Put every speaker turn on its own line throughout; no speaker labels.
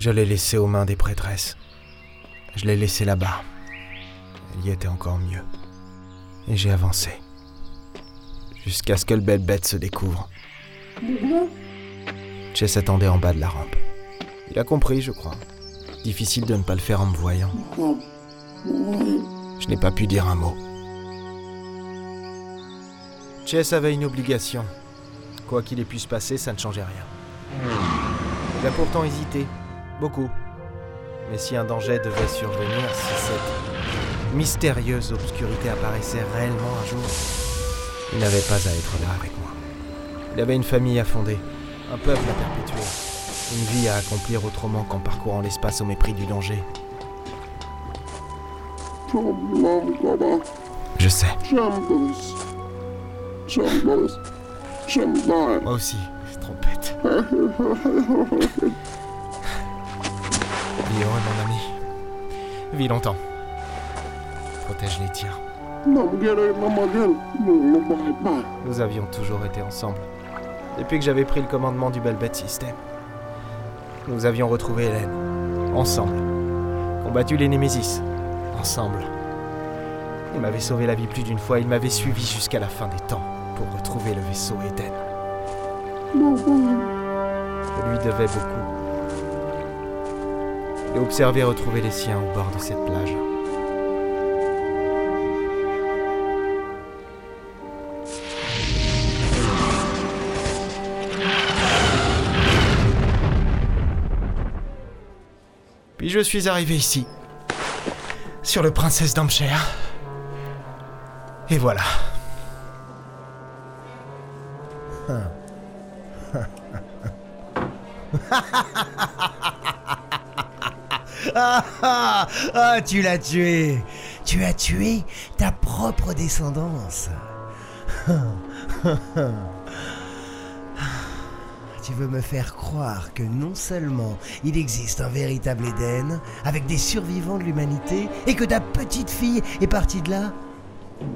Je l'ai laissé aux mains des prêtresses. Je l'ai laissé là-bas. Elle y était encore mieux. Et j'ai avancé. Jusqu'à ce que le belle bête se découvre. Chess attendait en bas de la rampe. Il a compris, je crois. Difficile de ne pas le faire en me voyant. Je n'ai pas pu dire un mot. Chess avait une obligation. Quoi qu'il ait pu se passer, ça ne changeait rien. Il a pourtant hésité. Beaucoup. Mais si un danger devait survenir, si cette mystérieuse obscurité apparaissait réellement un jour, il n'avait pas à être là avec moi. Il avait une famille à fonder, un peuple à perpétuer, une vie à accomplir autrement qu'en parcourant l'espace au mépris du danger. Je sais. Moi aussi, trompette. Vis heureux, mon ami. Vis longtemps. Protège les tiens. Nous avions toujours été ensemble. Depuis que j'avais pris le commandement du Belbet System. Nous avions retrouvé Hélène. Ensemble. Combattu les Némésis. Ensemble. Il m'avait sauvé la vie plus d'une fois. Il m'avait suivi jusqu'à la fin des temps pour retrouver le vaisseau Eden. Je lui devais beaucoup. Et observer retrouver les siens au bord de cette plage. Puis je suis arrivé ici, sur le Princesse d'Amcher. Et voilà.
Ah, ah, ah, tu l'as tué. Tu as tué ta propre descendance. Tu veux me faire croire que non seulement il existe un véritable Éden, avec des survivants de l'humanité, et que ta petite fille est partie de là?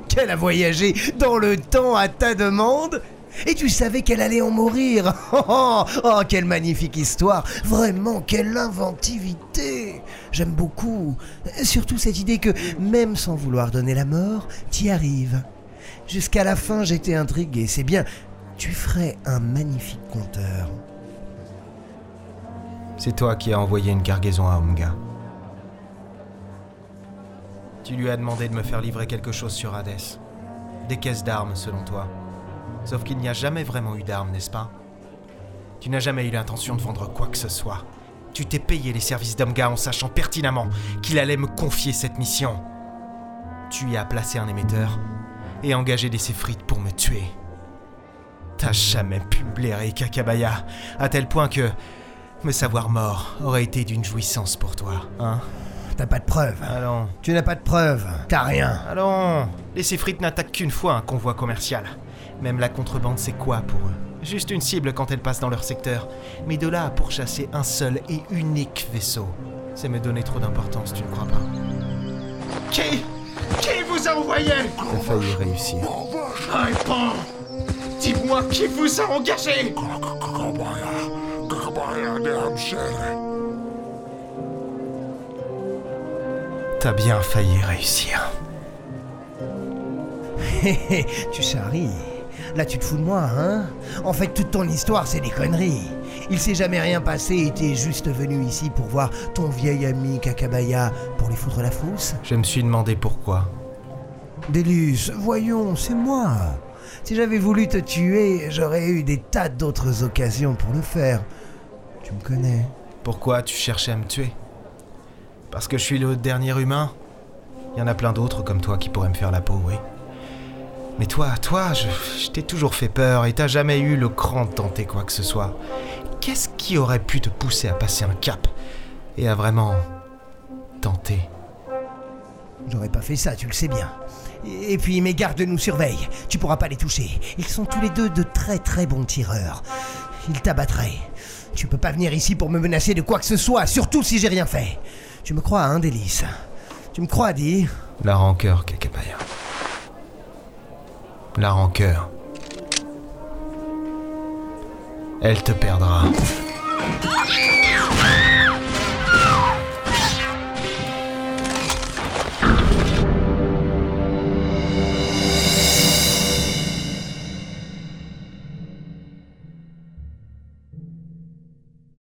Qu'elle a voyagé dans le temps à ta demande? Et tu savais qu'elle allait en mourir? Oh, oh, oh quelle magnifique histoire. Vraiment, quelle inventivité J'aime beaucoup. Surtout cette idée que, même sans vouloir donner la mort, t'y arrives. Jusqu'à la fin, j'étais intrigué. C'est bien, tu ferais un magnifique conteur.
C'est toi qui as envoyé une cargaison à Omga. Tu lui as demandé de me faire livrer quelque chose sur Hades. Des caisses d'armes, selon toi. Sauf qu'il n'y a jamais vraiment eu d'armes, n'est-ce pas? Tu n'as jamais eu l'intention de vendre quoi que ce soit. Tu t'es payé les services d'Omga en sachant pertinemment qu'il allait me confier cette mission. Tu y as placé un émetteur et engagé des séfrites pour me tuer. T'as jamais pu blairer Kakabaya, à tel point que me savoir mort aurait été d'une jouissance pour toi, hein?
T'as pas de preuves.
Allons.
Tu n'as pas de preuves. T'as rien.
Allons Les séfrites n'attaquent qu'une fois un convoi commercial. Même la contrebande, c'est quoi pour eux? Juste une cible quand elle passe dans leur secteur. Mais de là à pourchasser un seul et unique vaisseau, c'est me donner trop d'importance, tu ne crois pas?
Qui? Qui vous a envoyé?
T'as failli réussir.
Réponds Dis-moi qui vous a engagé?
T'as bien failli réussir.
Hé hé, tu charries. Là, tu te fous de moi, hein? En fait, toute ton histoire, c'est des conneries. Il s'est jamais rien passé et t'es juste venu ici pour voir ton vieil ami Kakabaya pour lui foutre la frousse?
Je me suis demandé pourquoi.
Délus, voyons, c'est moi. Si j'avais voulu te tuer, j'aurais eu des tas d'autres occasions pour le faire. Tu me connais.
Pourquoi tu cherchais à me tuer? Parce que je suis le dernier humain? Il y en a plein d'autres comme toi qui pourraient me faire la peau, oui. Mais toi, toi, je, je t'ai toujours fait peur et t'as jamais eu le cran de tenter quoi que ce soit. Qu'est-ce qui aurait pu te pousser à passer un cap et à vraiment tenter?
J'aurais pas fait ça, tu le sais bien. Et puis mes gardes nous surveillent. Tu pourras pas les toucher. Ils sont tous les deux de très très bons tireurs. Ils t'abattraient. Tu peux pas venir ici pour me menacer de quoi que ce soit, surtout si j'ai rien fait. Tu me crois, hein, Délice? Tu me crois, dis?
La rancœur, Kakabaya. La rancœur. Elle te perdra.